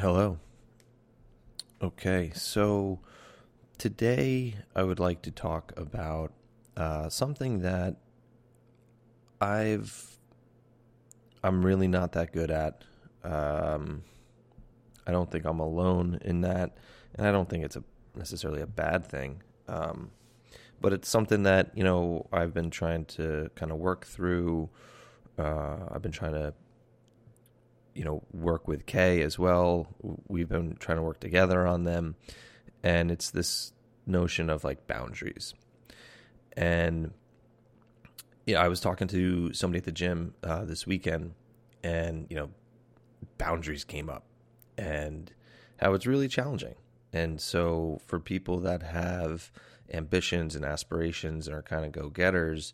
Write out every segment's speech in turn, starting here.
Hello. Okay, so today I would like to talk about uh, something that I've I'm really not that good at. Um, I don't think I'm alone in that, and I don't think it's a necessarily a bad thing. Um, but it's something that you know I've been trying to kind of work through. Uh, I've been trying to you know work with Kay as well. We've been trying to work together on them, and it's this notion of like boundaries. And yeah, I was talking to somebody at the gym uh, this weekend, and you know, boundaries came up, and how it's really challenging. And so, for people that have ambitions and aspirations and are kind of go getters,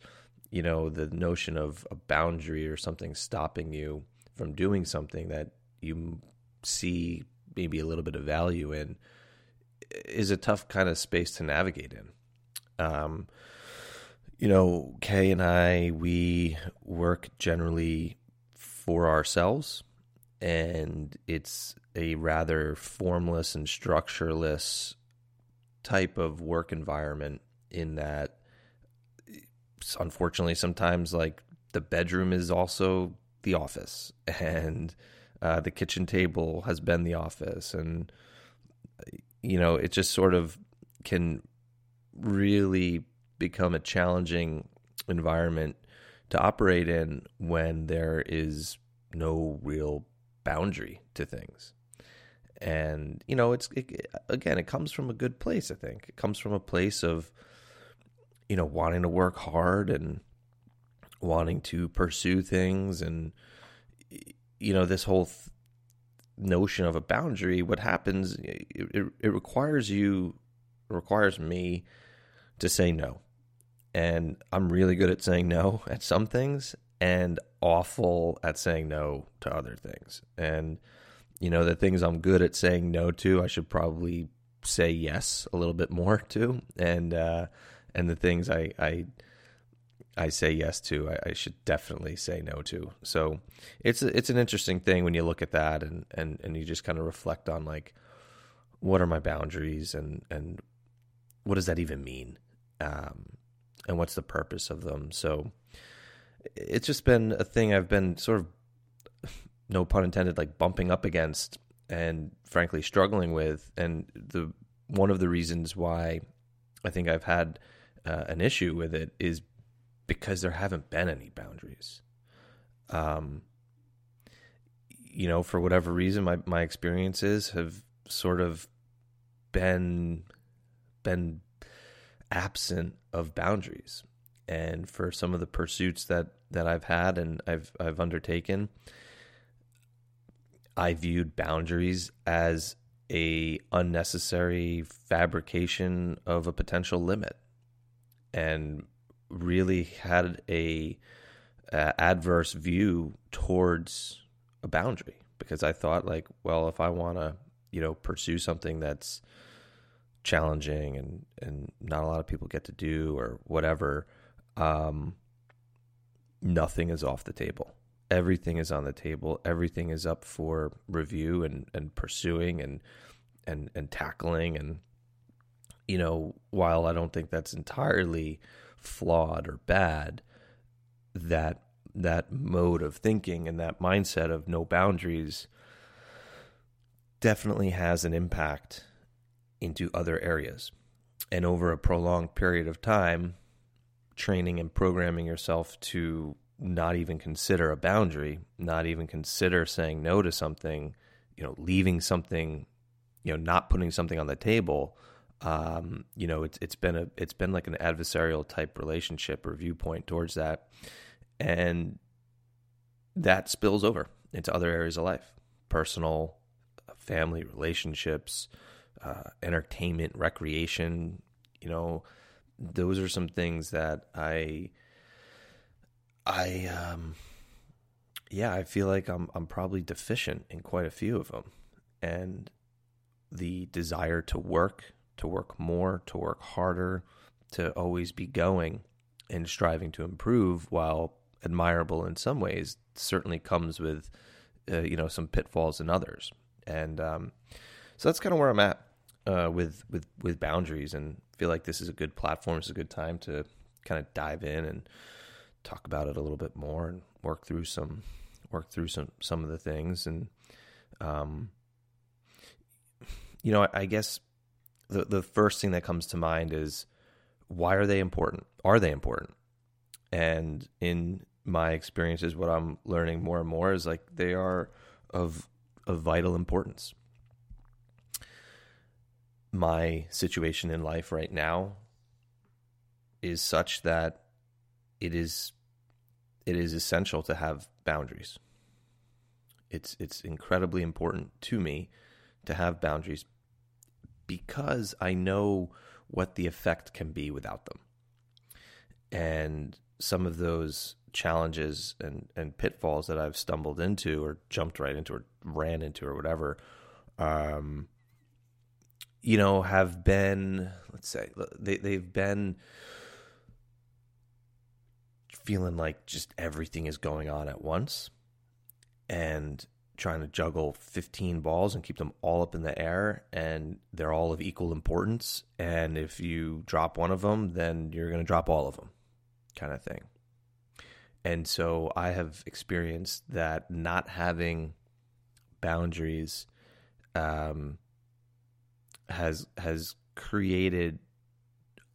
you know, the notion of a boundary or something stopping you from doing something that you see maybe a little bit of value in is a tough kind of space to navigate in. Um, you know, Kay and I, we work generally for ourselves, and it's a rather formless and structureless type of work environment in that unfortunately sometimes like the bedroom is also the office and uh, the kitchen table has been the office and you know it just sort of can really become a challenging environment to operate in when there is no real boundary to things. And you know it's it, again it comes from a good place i think. It comes from a place of you know wanting to work hard and wanting to pursue things and you know this whole th- notion of a boundary what happens it, it, it requires you requires me to say no. And i'm really good at saying no at some things and awful at saying no to other things. And you know the things i'm good at saying no to i should probably say yes a little bit more to and uh and the things i i I say yes to, I, I, should definitely say no to. So it's it's an interesting thing when you look at that and and and you just kind of reflect on like what are my boundaries and and what does that even mean, um, and what's the purpose of them. So it's just been a thing I've been sort of no pun intended like bumping up against and frankly struggling with and the one of the reasons why I think I've had uh, an issue with it is because there haven't been any boundaries. Um, you know, for whatever reason, my my experiences have sort of been been absent of boundaries, and for some of the pursuits that that I've had and I've I've undertaken, I viewed boundaries as a unnecessary fabrication of a potential limit, and really had a uh, adverse view towards a boundary because I thought like, well, if I want to, you know, pursue something that's challenging and and not a lot of people get to do or whatever, um, nothing is off the table. Everything is on the table. Everything is up for review and and pursuing and and and tackling and you know, while I don't think that's entirely flawed or bad, that that mode of thinking and that mindset of no boundaries definitely has an impact into other areas. And over a prolonged period of time, training and programming yourself to not even consider a boundary, not even consider saying no to something, you know, leaving something, you know, not putting something on the table um, you know, it's it's been a it's been like an adversarial type relationship or viewpoint towards that, and that spills over into other areas of life, personal, family, relationships, uh, entertainment, recreation. You know, those are some things that I, I, um, yeah, I feel like I'm I'm probably deficient in quite a few of them, and the desire to work to work more, to work harder, to always be going and striving to improve while admirable in some ways certainly comes with uh, you know some pitfalls in others And um, so that's kind of where I'm at uh, with with with boundaries, and feel like this is a good platform. It's a good time to kind of dive in and talk about it a little bit more and work through some work through some some of the things and um you know I, I guess the the first thing that comes to mind is why are they important? Are they important? And in my experiences what i'm learning more and more is like they are of of vital importance. My situation in life right now is such that it is it is essential to have boundaries. It's it's incredibly important to me to have boundaries because I know what the effect can be without them. And some of those challenges and, and pitfalls that I've stumbled into or jumped right into or ran into or whatever, um, you know, have been, let's say, they, they've been feeling like just everything is going on at once and trying to juggle 15 balls and keep them all up in the air and they're all of equal importance and if you drop one of them then you're going to drop all of them kind of thing. And so i have experienced that not having boundaries um, has has created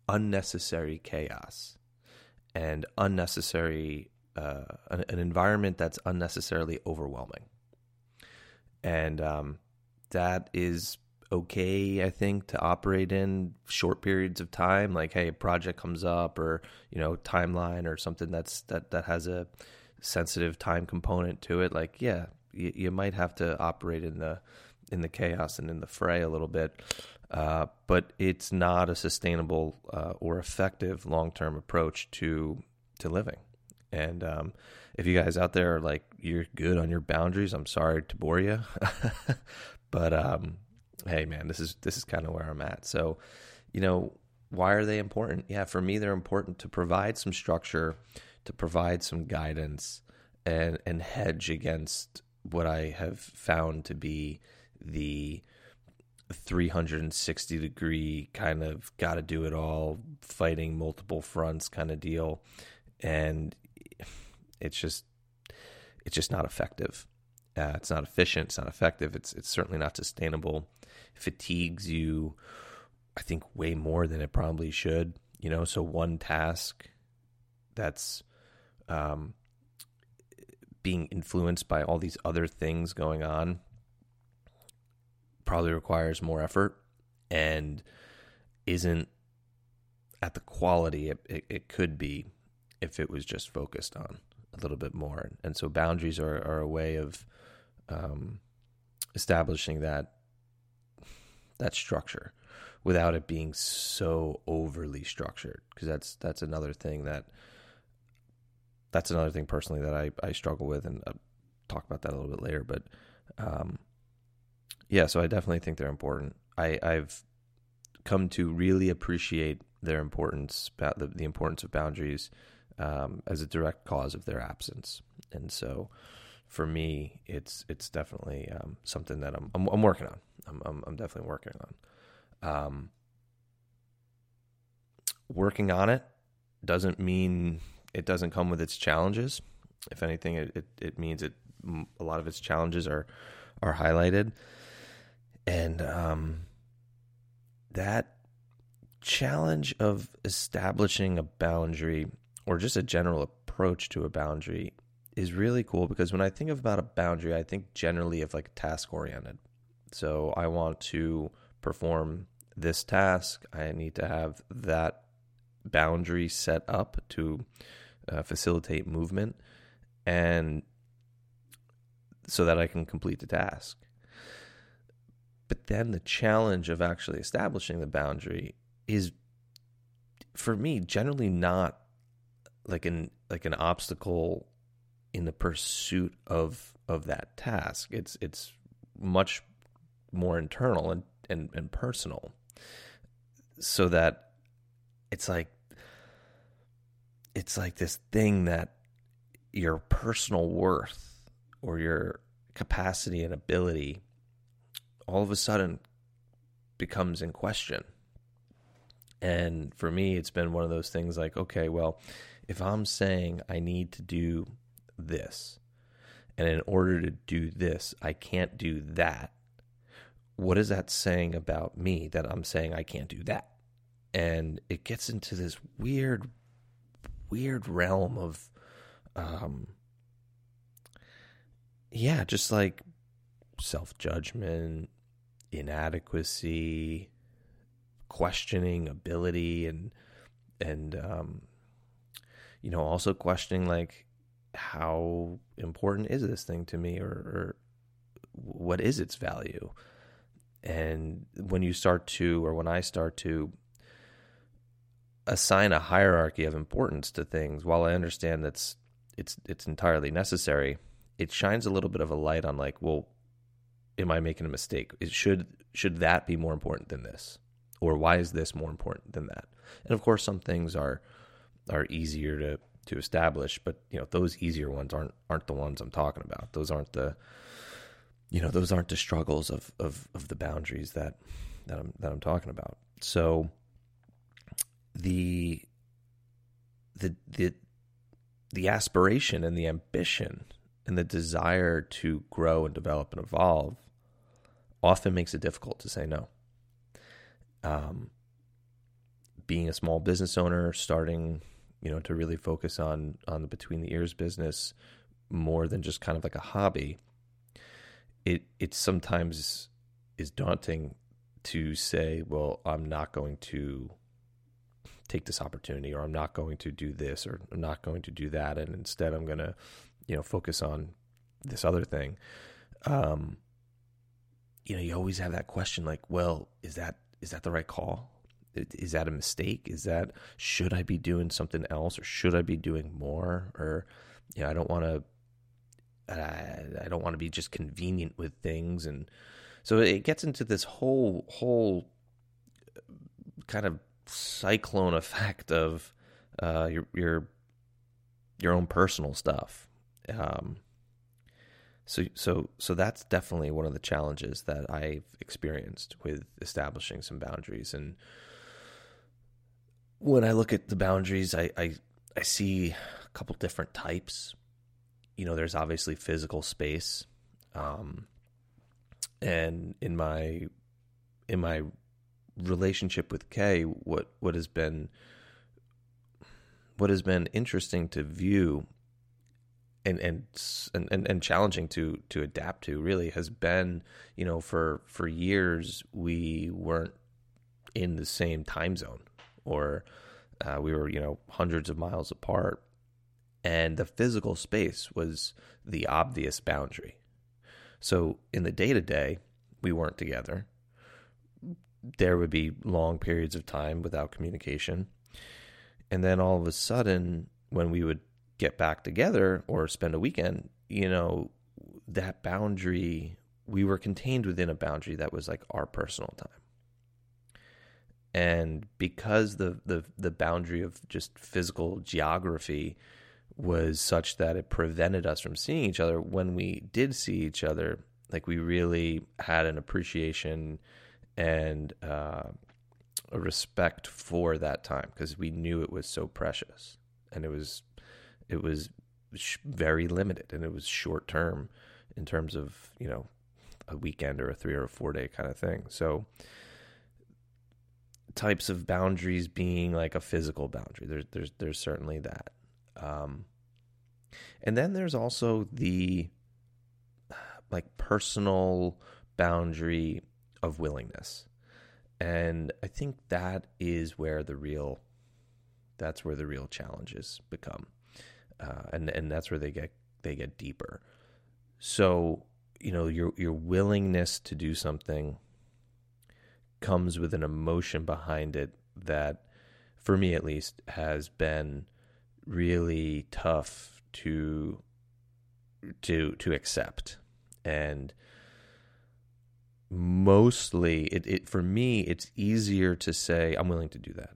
unnecessary chaos and unnecessary uh, an, an, environment that's unnecessarily overwhelming, and um, that is okay. I think to operate in short periods of time, like hey, a project comes up, or you know, timeline, or something that's that that has a sensitive time component to it. Like yeah, you, you might have to operate in the in the chaos and in the fray a little bit. Uh, but it's not a sustainable uh, or effective long term approach to to living. And um, if you guys out there are like you're good on your boundaries, I'm sorry to bore you, but um, hey, man, this is this is kind of where I'm at. So, you know, why are they important? Yeah, for me, they're important to provide some structure, to provide some guidance, and and hedge against what I have found to be the 360 degree kind of got to do it all, fighting multiple fronts kind of deal. And it's just, it's just not effective. Uh, it's not efficient. It's not effective. It's it's certainly not sustainable. It fatigues you, I think, way more than it probably should. You know, so one task that's um, being influenced by all these other things going on probably requires more effort and isn't at the quality it, it, it, could be if it was just focused on a little bit more. And so boundaries are, are a way of um, establishing that that structure without it being so overly structured because that's that's another thing that that's another thing personally that I, I struggle with and I'll talk about that a little bit later but um, yeah, so I definitely think they're important. I, I've come to really appreciate their importance, the, the importance of boundaries um, as a direct cause of their absence. And so, for me, it's it's definitely um, something that I'm, I'm, I'm working on. I'm, I'm, I'm definitely working on. Um, working on it doesn't mean it doesn't come with its challenges. If anything, it, it, it means it a lot of its challenges are are highlighted and um, that challenge of establishing a boundary or just a general approach to a boundary is really cool because when I think about a boundary, I think generally of like task oriented. So I want to perform this task, I need to have that boundary set up to uh, facilitate movement and so that I can complete the task. But then the challenge of actually establishing the boundary is for me generally not like an like an obstacle in the pursuit of of that task. It's it's much more internal and, and, and personal. So that it's like it's like this thing that your personal worth or your capacity and ability all of a sudden becomes in question. And for me, it's been one of those things like, okay, well, if I'm saying I need to do this, and in order to do this, I can't do that, what is that saying about me that I'm saying I can't do that? And it gets into this weird, weird realm of, um, yeah, just like self judgment, inadequacy, questioning ability, and and um, you know also questioning like how important is this thing to me or, or what is its value? And when you start to or when i start to assign a hierarchy of importance to things while i understand that's it's it's entirely necessary it shines a little bit of a light on like well am i making a mistake? It should should that be more important than this? Or why is this more important than that? And of course some things are are easier to to establish but you know those easier ones aren't aren't the ones i'm talking about those aren't the you know those aren't the struggles of of of the boundaries that that i'm that i'm talking about so the the the the aspiration and the ambition and the desire to grow and develop and evolve often makes it difficult to say no. Um, being a small business owner, starting, you know, to really focus on on the between the ears business more than just kind of like a hobby, it it sometimes is daunting to say, well, I'm not going to take this opportunity or I'm not going to do this or I'm not going to do that and instead I'm going to, you know, focus on this other thing. Um, you know, you always have that question like, well, is that is that the right call? Is that a mistake? Is that should I be doing something else or should I be doing more? Or you know, I don't want to I, I don't want to be just convenient with things and so it gets into this whole whole kind of cyclone effect of uh, your your your own personal stuff. Um, so so so that's definitely one of the challenges that I've experienced with establishing some boundaries. And when I look at the boundaries, I I, I see a couple different types. You know, there's obviously physical space, um, and in my in my relationship with Kay, what what has been what has been interesting to view and and and and challenging to to adapt to really has been you know for for years we weren't in the same time zone or uh, we were you know hundreds of miles apart. And the physical space was the obvious boundary. So in the day to day we weren't together. There would be long periods of time without communication. And then all of a sudden when we would get back together or spend a weekend, you know, that boundary, we were contained within a boundary that was like our personal time. And because the, the, the boundary of just physical geography was such that it prevented us from seeing each other, when we did see each other, like we really had an appreciation and uh, a respect for that time because we knew it was so precious. And it was it was very limited and it was short term in terms of you know a weekend or a three or a four day kind of thing. So types of boundaries being like a physical boundary. There's there's there's certainly that. Um, and then there's also the like personal boundary of willingness. And i think that is where the real that's where the real challenges become. Uh, and and that's where they get they get deeper. So you know your your willingness to do something comes with an emotion behind it that, for me at least, has been really tough to to to accept and mostly it, it for me it's easier to say i'm willing to do that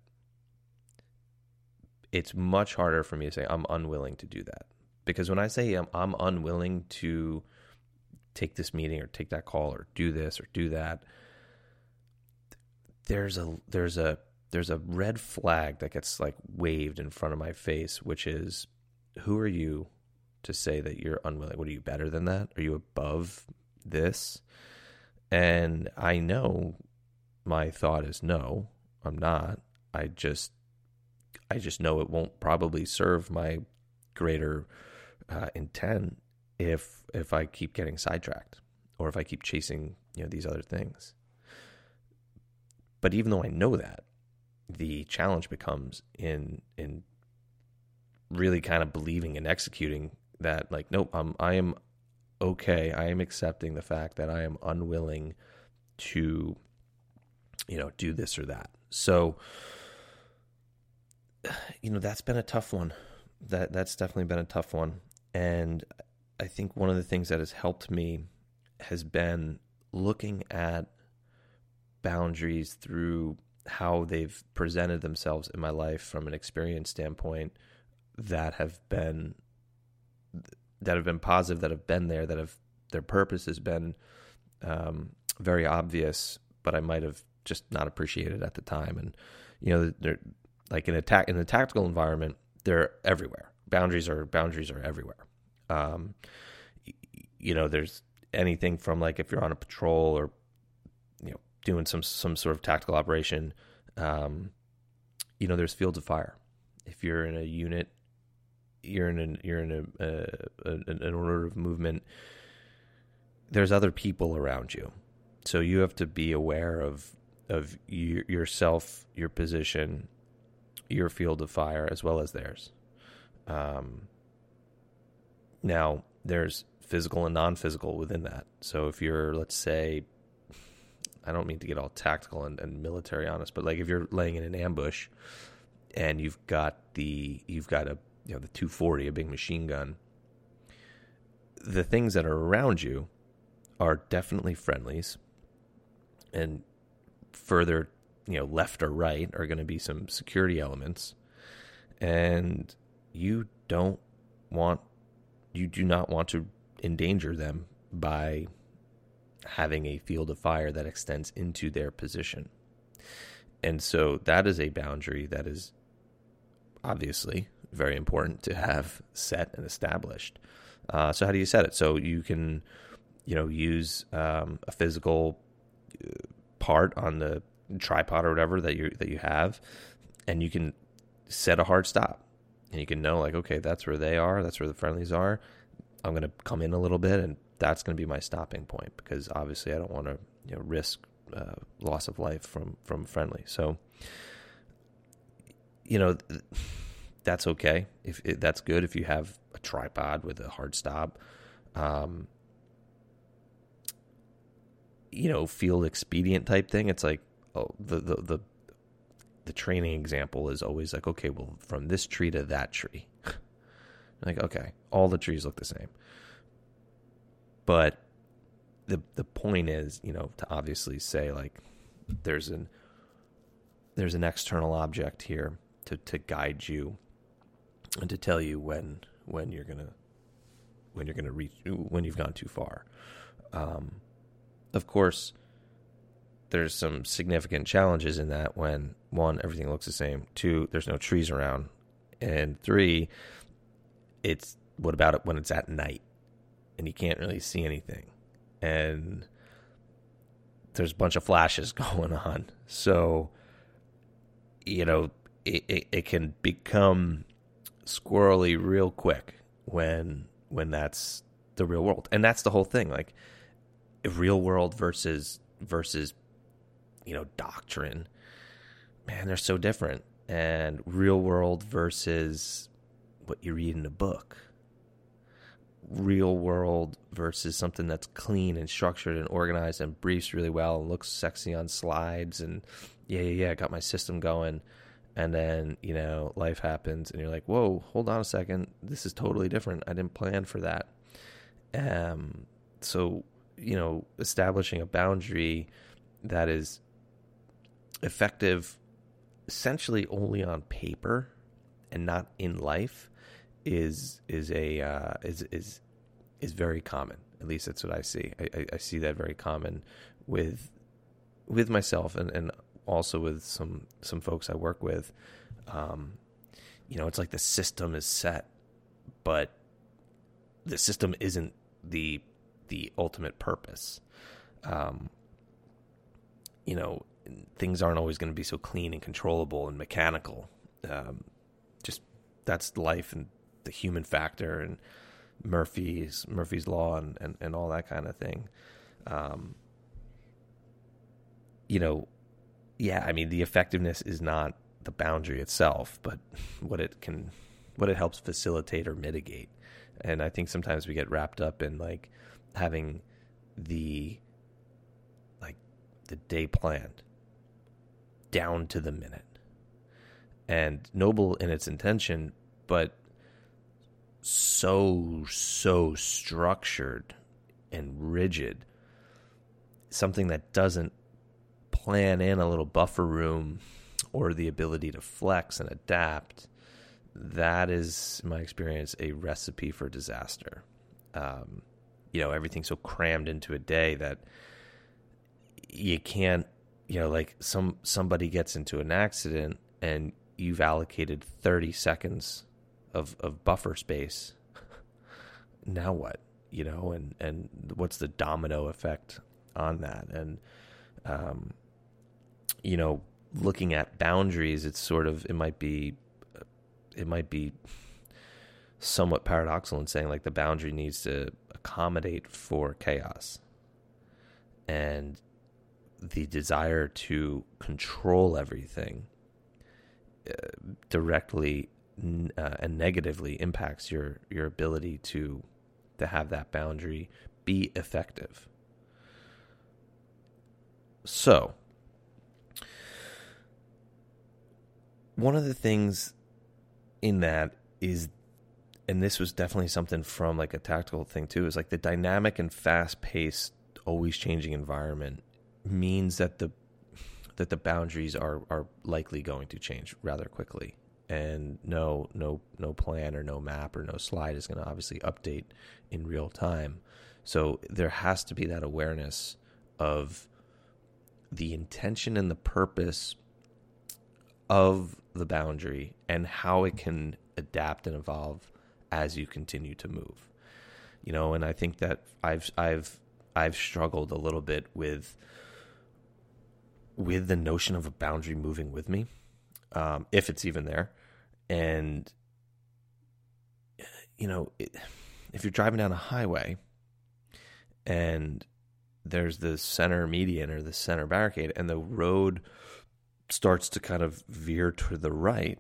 it's much harder for me to say I'm unwilling to do that. Because when I say I'm, I'm unwilling to take this meeting or take that call or do this or do that there's a there's a there's a red flag that gets like waved in front of my face which is who are you to say that you're unwilling what are you better than that? Are you above this? And i know my thought is no i'm not. I just i just know it won't probably serve my greater uh, intent if if I keep getting sidetracked or if I keep chasing you know these other things. But even though I know that, the challenge becomes in in really kind of believing and executing that like nope I'm I am okay I am accepting the fact that I am unwilling to you know do this or that. So you know that's been a tough one. That that's definitely been a tough one and I think one of the things that has helped me has been looking at boundaries through how they've presented themselves in my life from an experience standpoint that have been that have been positive that have been there that have their purpose has been um, very obvious but I might have just not appreciated at the time. And you know they're like in a in the tactical environment they're everywhere. Boundaries are boundaries are everywhere. Um, you know, there's anything from like if you're on a patrol or doing some some sort of tactical operation, um, you know, there's fields of fire. If you're in a unit, you're in an you're in a, a, an order of movement. There's other people around you, so you have to be aware of of you, yourself, your position, your field of fire, as well as theirs. Um, now, there's physical and non physical within that. So if you're, let's say, I don't mean to get all tactical and, and, military honest, but like if you're laying in an ambush and you've got the you've got a you know the 240, a big machine gun, the things that are around you are definitely friendlies, and further you know left or right are going to be some security elements, and you don't want you do not want to endanger them by having a field of fire that extends into their position. And so that is a boundary that is obviously very important to have set and established. Uh, so how do you set it? So you can, you know, use um, a physical uh, part on the tripod or whatever that you that you have, and you can set a hard stop and you can know like okay that's where they are that's where the friendlies are i'm to come in a little bit and that's going to be my stopping point because obviously i don't want to you know risk uh, loss of life from from friendly so you know that's okay if it, that's good if you have a tripod with a hard stop um, you know field expedient type thing it's like oh the the, the the training example is always like, okay, well, from this tree to that tree. like, okay, all the trees look the same. But the the point is, you know, to obviously say like there's an there's an external object here to, to guide you and to tell you when when you're gonna when you're gonna reach when you've gone too far. Um, of course, there's some significant challenges in that when one, everything looks the same, two, there's no trees around, and three, it's what about it when it's at night and you can't really see anything and there's a bunch of flashes going on. So, you know, it, it, it can become squirrely real quick when when that's the real world. And that's the whole thing. Like real world versus versus you know, doctrine, man, they're so different. And real world versus what you read in a book. Real world versus something that's clean and structured and organized and briefs really well and looks sexy on slides and yeah, yeah, yeah, I got my system going. And then, you know, life happens and you're like, whoa, hold on a second. This is totally different. I didn't plan for that. Um, so, you know, establishing a boundary that is effective essentially only on paper and not in life is is a uh, is is is very common. At least that's what I see. I, I, see that very common with with myself and, and also with some some folks I work with. Um, you know, it's like the system is set, but the system isn't the the ultimate purpose. Um, you know, things aren't always going to be so clean and controllable and mechanical. Um, just that's life and the human factor and Murphy's Murphy's law and, and, and all that kind of thing. Um, you know, yeah, I mean the effectiveness is not the boundary itself, but what it can what it helps facilitate or mitigate. And I think sometimes we get wrapped up in like having the like the day planned down to the minute and noble in its intention, but so, so structured and rigid. Something that doesn't plan in a little buffer room or the ability to flex and adapt. That is, in my experience, a recipe for disaster. Um, you know, everything's so crammed into a day that you can't, you know, like some somebody gets into an accident and you've allocated 30 seconds of, of buffer space. now what? You know, and, and what's the domino effect on that? And, um, you know, looking at boundaries, it's sort of, it might be, it might be somewhat paradoxical in saying like the boundary needs to accommodate for chaos and the desire to control everything directly uh, and negatively impacts your your ability to to have that boundary be effective. So, one of the things in that is and this was definitely something from like a tactical thing too is like the dynamic and fast paced always changing environment means that the that the boundaries are are likely going to change rather quickly and no no no plan or no map or no slide is going to obviously update in real time. So there has to be that awareness of the intention and the purpose of the boundary and how it can adapt and evolve as you continue to move. You know and i think that i've i've i've struggled a little bit with with the notion of a boundary moving with me, um, if it's even there. And, you know, it, if you're driving down a highway and there's the center median or the center barricade and the road starts to kind of veer to the right,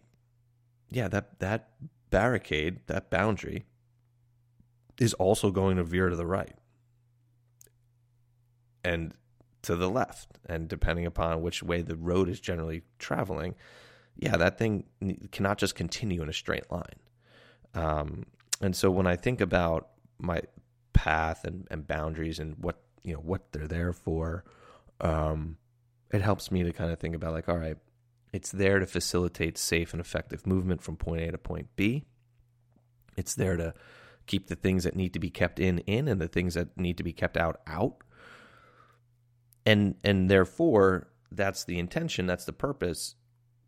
yeah, that, that barricade, that boundary, is also going to veer to the right. And to the left. And depending upon which way the road is generally traveling, yeah, that thing cannot just continue in a straight line. Um, and so when I think about my path and, and boundaries and what you know what they're there for, um, it helps me to kind of think about like, all right, it's there to facilitate safe and effective movement from point A to point B. It's there to keep the things that need to be kept in in and the things that need to be kept out out and and therefore that's the intention that's the purpose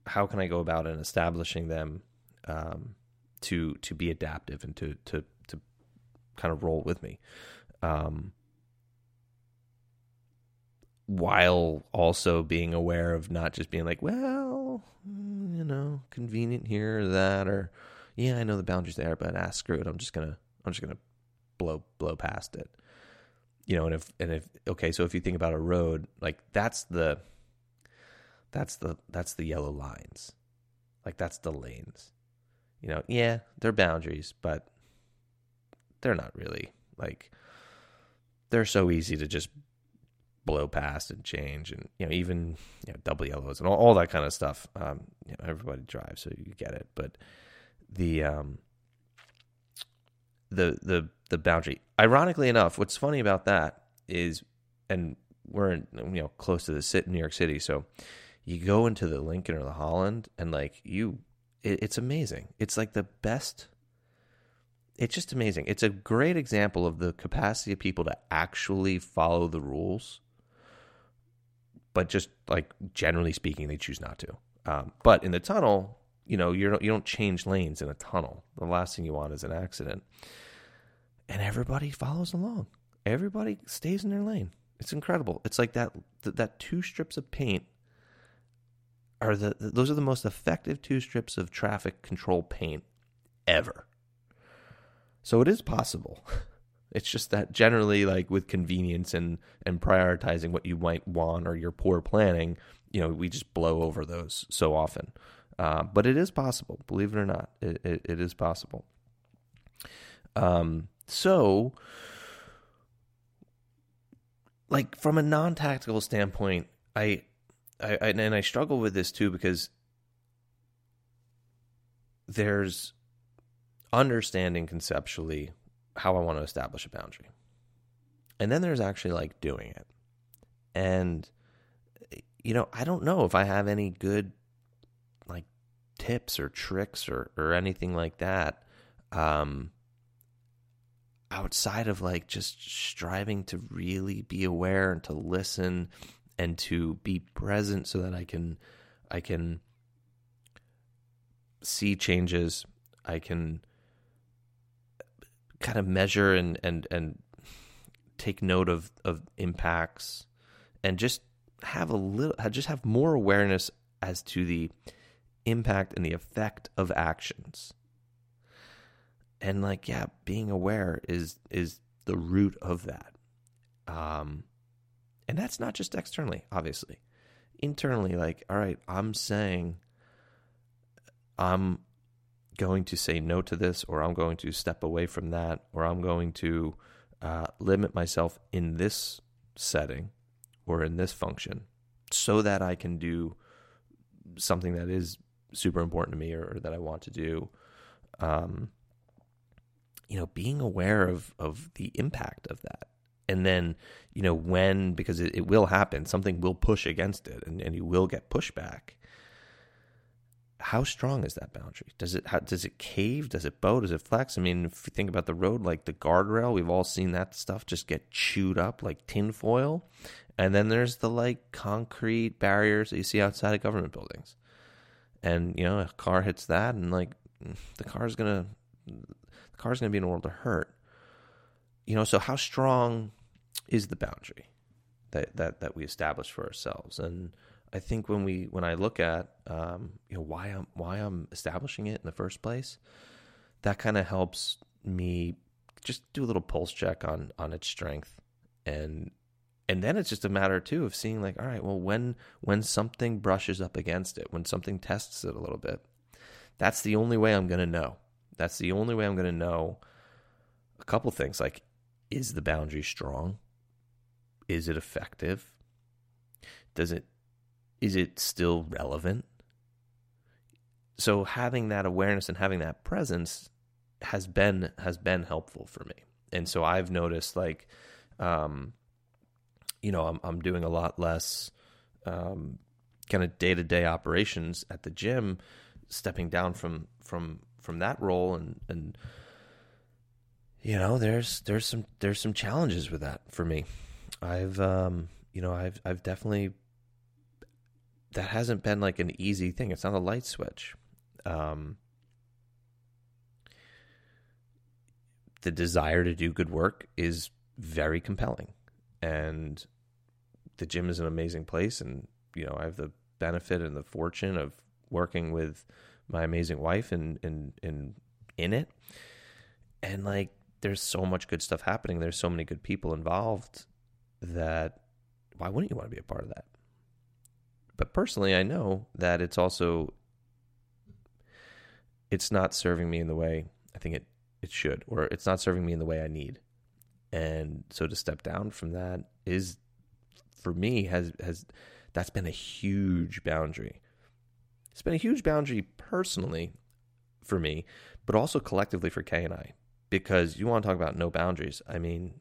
how can i go about in establishing them um, to to be adaptive and to to to kind of roll with me? Um, while also being aware of not just being like well you know convenient here or that or yeah i know the boundaries there but ah screw it. I'm just gonna i'm just gonna blow blow past it. You know, and if and if okay, so if you think about a road, like that's the that's the that's the yellow lines. Like that's the lanes. You know, yeah, they're boundaries, but they're not really like they're so easy to just blow past and change and you know even you know double yellows and all, all that kind of stuff um you know everybody drives so you get it but the um the the the boundary. Ironically enough, what's funny about that is, and we're in, you know close to the sit New York City, so you go into the Lincoln or the Holland, and like you, it, it's amazing. It's like the best. it's just amazing. It's a great example of the capacity of people to actually follow the rules, but just like generally speaking, they choose not to. Um, but in the tunnel, you know, you don't you don't change lanes in a tunnel. The last thing you want is an accident, and everybody follows along. Everybody stays in their lane. It's incredible. It's like that that two strips of paint are the those are the most effective two strips of traffic control paint ever. So it is possible. It's just that generally, like with convenience and and prioritizing what you might want or your poor planning, you know, we just blow over those so often. Uh, but it is possible, believe it or not, it, it, it is possible. Um, so, like from a non-tactical standpoint, I, I, I and I struggle with this too because there's understanding conceptually how I want to establish a boundary. And then there's actually like doing it. And you know, I don't know if I have any good like tips or tricks or or anything like that um outside of like just striving to really be aware and to listen and to be present so that I can I can see changes, I can kind of measure and and and take note of of impacts and just have a little just have more awareness as to the impact and the effect of actions. And like yeah being aware is is the root of that. Um and that's not just externally obviously internally like all right i'm saying i'm going to say no to this, or I'm going to step away from that, or I'm going to uh, limit myself in this setting or in this function so that I can do something that is super important to me or, or that I want to do. Um, you know, being aware of of the impact of that. And then, you know, when because it, it will happen, something will push against it and, and you will get pushback how strong is that boundary? Does it how, does it cave? Does it bow? Does it flex? I mean, if you think about the road, like the guardrail, we've all seen that stuff just get chewed up like tinfoil. And then there's the like concrete barriers that you see outside of government buildings. And you know, a car hits that, and like the car's gonna the car's gonna be in a world of hurt. You know, so how strong is the boundary that that that we establish for ourselves? And I think when we when I look at um, you know why I'm why I'm establishing it in the first place, that kind of helps me just do a little pulse check on on its strength. And and then it's just a matter too of seeing like all right well when when something brushes up against it when something tests it a little bit that's the only way i'm going to know. That's the only way i'm going to know a couple things like is the boundary strong is it effective does it is it still relevant? So having that awareness and having that presence has been has been helpful for me. And so I've noticed like um you know, I'm I'm doing a lot less um kind of day-to-day operations at the gym stepping down from from from that role and and you know, there's there's some there's some challenges with that for me. I've um you know, I've I've definitely that hasn't been like an easy thing. It's not a light switch. Um, the desire to do good work is very compelling, and the gym is an amazing place. And you know, I have the benefit and the fortune of working with my amazing wife and in in in it. And like, there's so much good stuff happening. There's so many good people involved that why wouldn't you want to be a part of that? But personally, I know that it's also it's not serving me in the way I think it it should, or it's not serving me in the way I need. And so to step down from that is for me has has that's been a huge boundary. It's been a huge boundary personally for me, but also collectively for Kay and I. Because you want to talk about no boundaries. I mean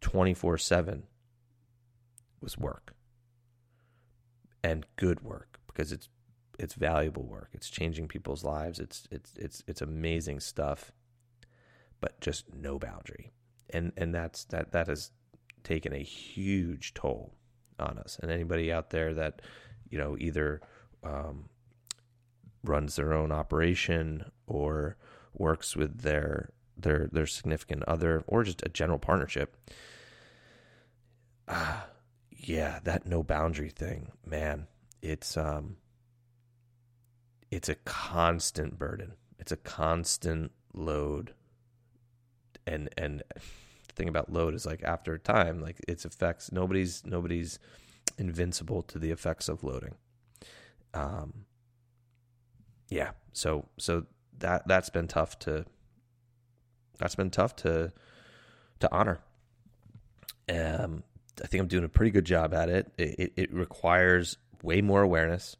24/7 was work and good work because it's it's valuable work. It's changing people's lives. It's it's it's it's amazing stuff. But just no boundary. And and that's that that has taken a huge toll on us. And anybody out there that, you know, either um, runs their own operation or works with their their their significant other or just a general partnership. Ah, yeah, that no boundary thing, man. It's um it's a constant burden. It's a constant load. And and the thing about load is like after a time, like its effects nobody's nobody's invincible to the effects of loading. Um yeah, so so that that's been tough to that's been tough to to honor. Um I think I'm doing a pretty good job at it. It, it, it requires way more awareness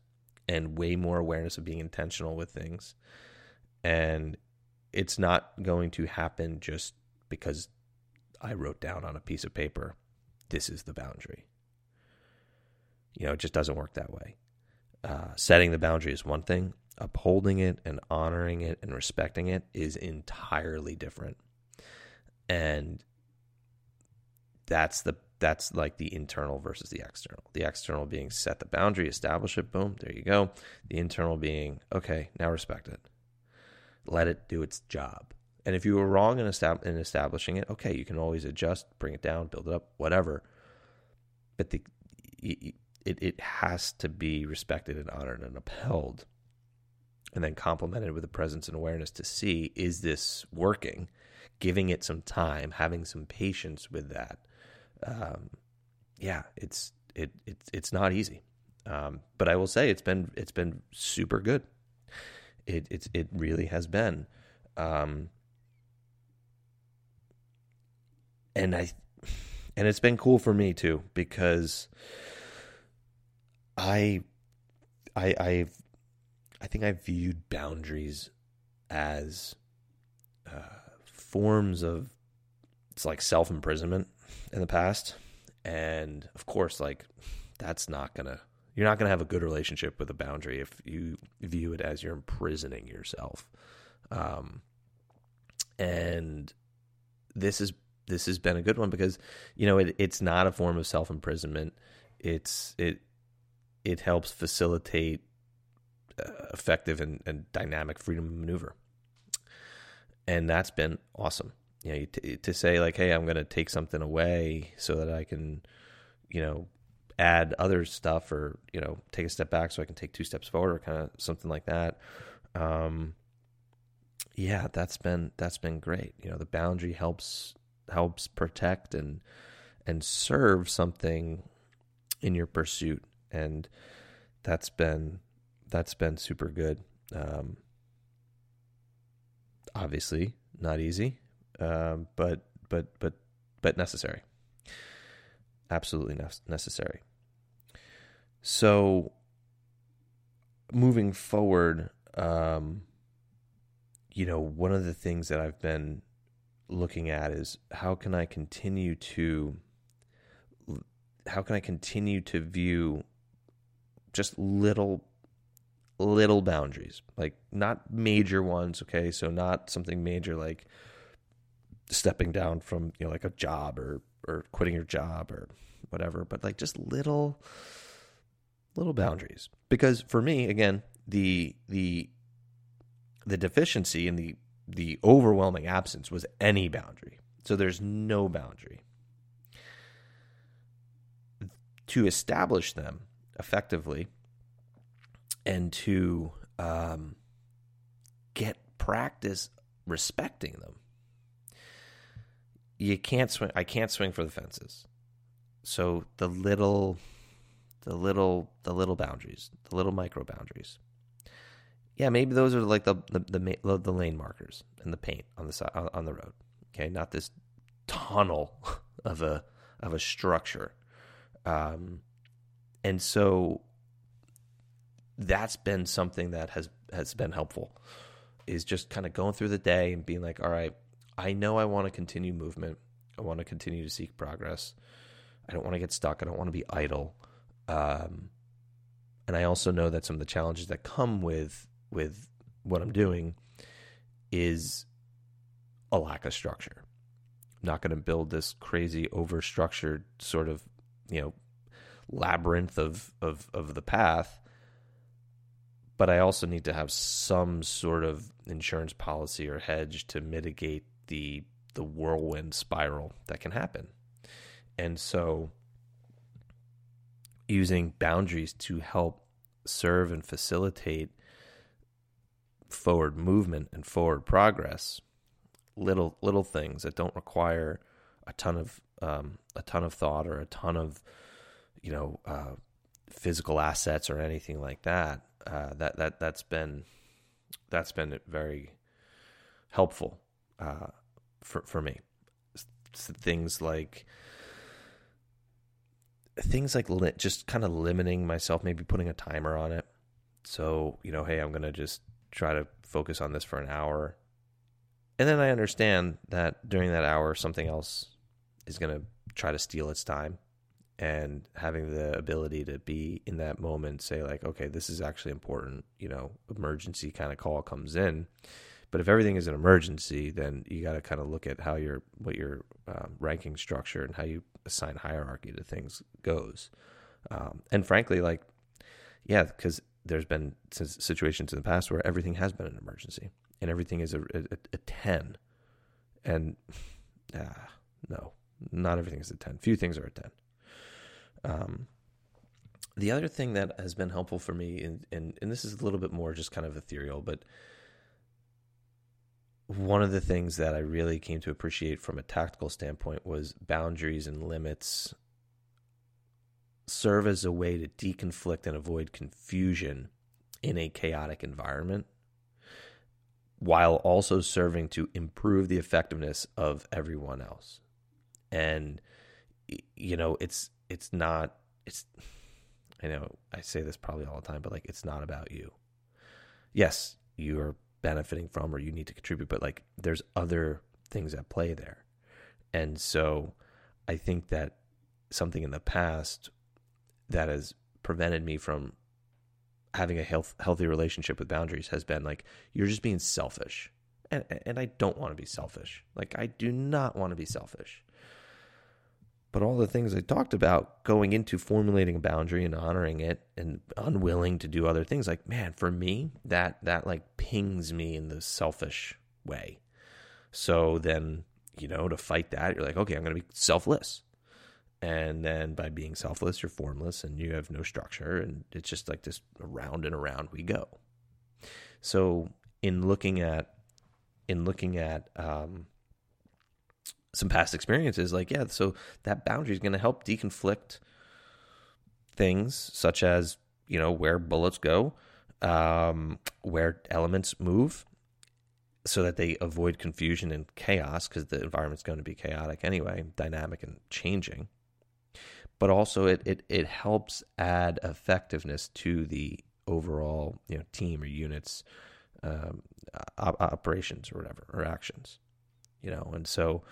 and way more awareness of being intentional with things. And it's not going to happen just because I wrote down on a piece of paper, this is the boundary. You know, it just doesn't work that way. Uh, setting the boundary is one thing, upholding it and honoring it and respecting it is entirely different. And that's the that's like the internal versus the external. The external being set the boundary, establish it, boom, there you go. The internal being, okay, now respect it. Let it do its job. And if you were wrong in, estab- in establishing it, okay, you can always adjust, bring it down, build it up, whatever. But the it, it has to be respected and honored and upheld. And then complemented with the presence and awareness to see is this working? Giving it some time, having some patience with that um, yeah, it's it, it's it's not easy. Um, but I will say it's been it's been super good. It it's it really has been. Um, and I and it's been cool for me too because I I I've I think I viewed boundaries as uh, forms of it's like self imprisonment in the past. And of course, like that's not gonna you're not gonna have a good relationship with a boundary if you view it as you're imprisoning yourself. Um, and this is this has been a good one because you know it, it's not a form of self imprisonment. It's it it helps facilitate effective and, and dynamic freedom of maneuver, and that's been awesome. You know to, to say like hey i'm going to take something away so that i can you know add other stuff or you know take a step back so i can take two steps forward or kind of something like that um yeah that's been that's been great. You know the boundary helps helps protect and and serve something in your pursuit. And that's been that's been super good um obviously not easy um, but but but but necessary. Absolutely necessary. So moving forward, um, you know, one of the things that I've been looking at is how can I continue to how can I continue to view just little little boundaries, like not major ones, okay? So not something major like stepping down from you know like a job or or quitting your job or whatever but like just little little boundaries. Because for me again the the the deficiency and the the overwhelming absence was any boundary. So there's no boundary. To establish them effectively and to um, get practice respecting them you can't swing. I can't swing for the fences. So the little, the little, the little boundaries, the little micro boundaries. Yeah, maybe those are like the the the, the lane markers and the paint on the side on the road. Okay, not this tunnel of a of a structure. Um, and so that's been something that has has been helpful is just kind of going through the day and being like all right I know I want to continue movement. I want to continue to seek progress. I don't want to get stuck. I don't want to be idle. Um, and I also know that some of the challenges that come with with what I'm doing is a lack of structure. I'm not going to build this crazy over structured sort of, you know, labyrinth of, of of the path. But I also need to have some sort of insurance policy or hedge to mitigate the the whirlwind spiral that can happen. And so using boundaries to help serve and facilitate forward movement and forward progress little little things that don't require a ton of um, a ton of thought or a ton of you know uh, physical assets or anything like that uh, that that that's been that's been very helpful uh, for for me things like things like li- just kind of limiting myself, maybe putting a timer on it. So, you know, hey, I'm to just try to focus on this for an hour. And then I understand that during that hour, something else is to try to steal its time. And having the ability to be in that moment, say, like, okay, this is actually important, you know, emergency kind of call comes in. But if everything is an emergency, then you got to kind of look at how your what your um, ranking structure and how you assign hierarchy to things goes. Um, and frankly, like, yeah, because there's been situations in the past where everything has been an emergency and everything is a, a, a 10. And ah, no, not everything is a 10. Few things are a 10. Um, the other thing that has been helpful for me, and, and, and this is a little bit more just kind of ethereal, but one of the things that I really came to appreciate from a tactical standpoint was boundaries and limits serve as a way to deconflict and avoid confusion in a chaotic environment while also serving to improve the effectiveness of everyone else. And you know, it's it's not it's I know I say this probably all the time, but like it's not about you. Yes, you are benefiting from or you need to contribute, but like there's other things at play there. And so I think that something in the past that has prevented me from having a health, healthy relationship with boundaries has been like you're just being selfish. And and I don't want to be selfish. Like I do not want to be selfish. But all the things I talked about going into formulating a boundary and honoring it and unwilling to do other things, like, man, for me, that that like pings me in the selfish way. So then, you know, to fight that, you're like, okay, I'm gonna be selfless. And then by being selfless, you're formless and you have no structure, and it's just like this around and around we go. So in looking at in looking at um, some past experiences, like, yeah, so that boundary is going to help deconflict things such as, you know, where bullets go, um, where elements move, so that they avoid confusion and chaos because the environment's going to be chaotic anyway, dynamic and changing. But also, it, it, it helps add effectiveness to the overall you know team or units um, operations or whatever or actions you know and so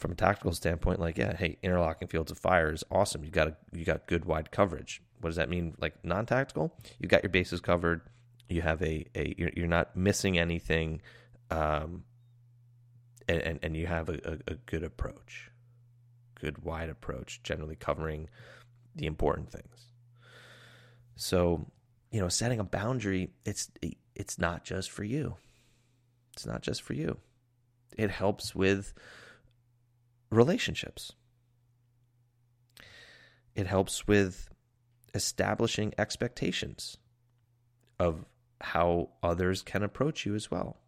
from a tactical standpoint, like yeah, hey, interlocking fields of fire is awesome. You got a, you got good wide coverage. What does that mean? Like non-tactical, you got your bases covered. You have a, a you're, you're not missing anything, um, and, and, and you have a, a, a good approach, good wide approach, generally covering the important things. So, you know, setting a boundary, it's it's not just for you. It's not just for you. It helps with relationships. It helps with establishing expectations of how others can approach you as well.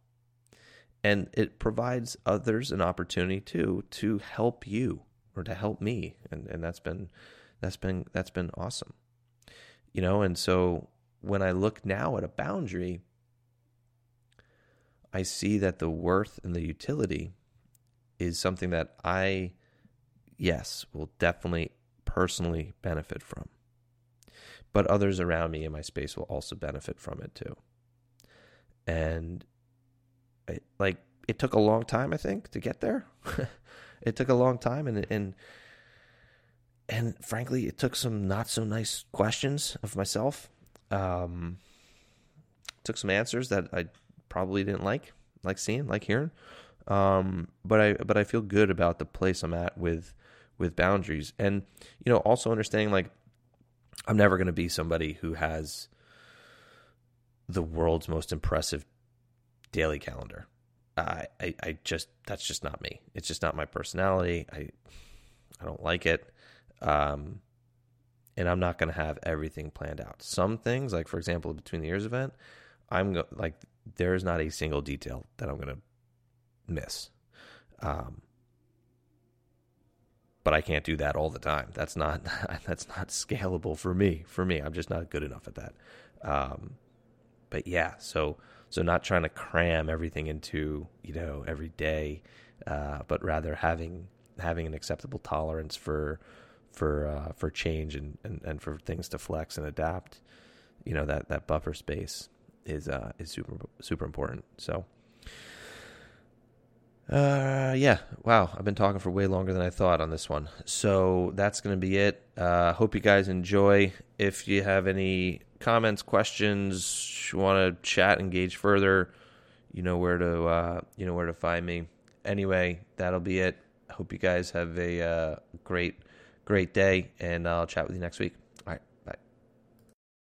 And it provides others an opportunity too to help you or to help me. And and that's been that's been that's been awesome. You know, and so when I look now at a boundary, I see that the worth and the utility is something that I, yes, will definitely personally benefit from. But others around me in my space will also benefit from it too. And like it took a long time, I think, to get there. it took a long time, and and and frankly, it took some not so nice questions of myself Um, took some answers that I probably didn't like, like seeing, like hearing. Um, but I but I feel good about the place I'm at with with boundaries, and you know, also understanding like I'm never going to be somebody who has the world's most impressive daily calendar. I, I, I just that's just not me. It's just not my personality. I I don't like it. Um, and I'm not going to have everything planned out. Some things, like for example, between the years event, I'm go- like there is not a single detail that I'm going to miss. Um, but I can't do that all the time. That's not that's not scalable for me. For me, I'm just not good enough at that. Um, but yeah, so so not trying to cram everything into you know every day, uh, but rather having having an acceptable tolerance for for uh, for change and, and, and for things to flex and adapt. You know that that buffer space is uh, is super super important. So. Uh, yeah. Wow. I've been talking for way longer than I thought on this one. So that's going to be it. Uh, hope you guys enjoy. If you have any comments, questions, want to chat, engage further, you know where to, uh, you know where to find me. Anyway, that'll be it. I hope you guys have a uh, great, great day, and I'll chat with you next week.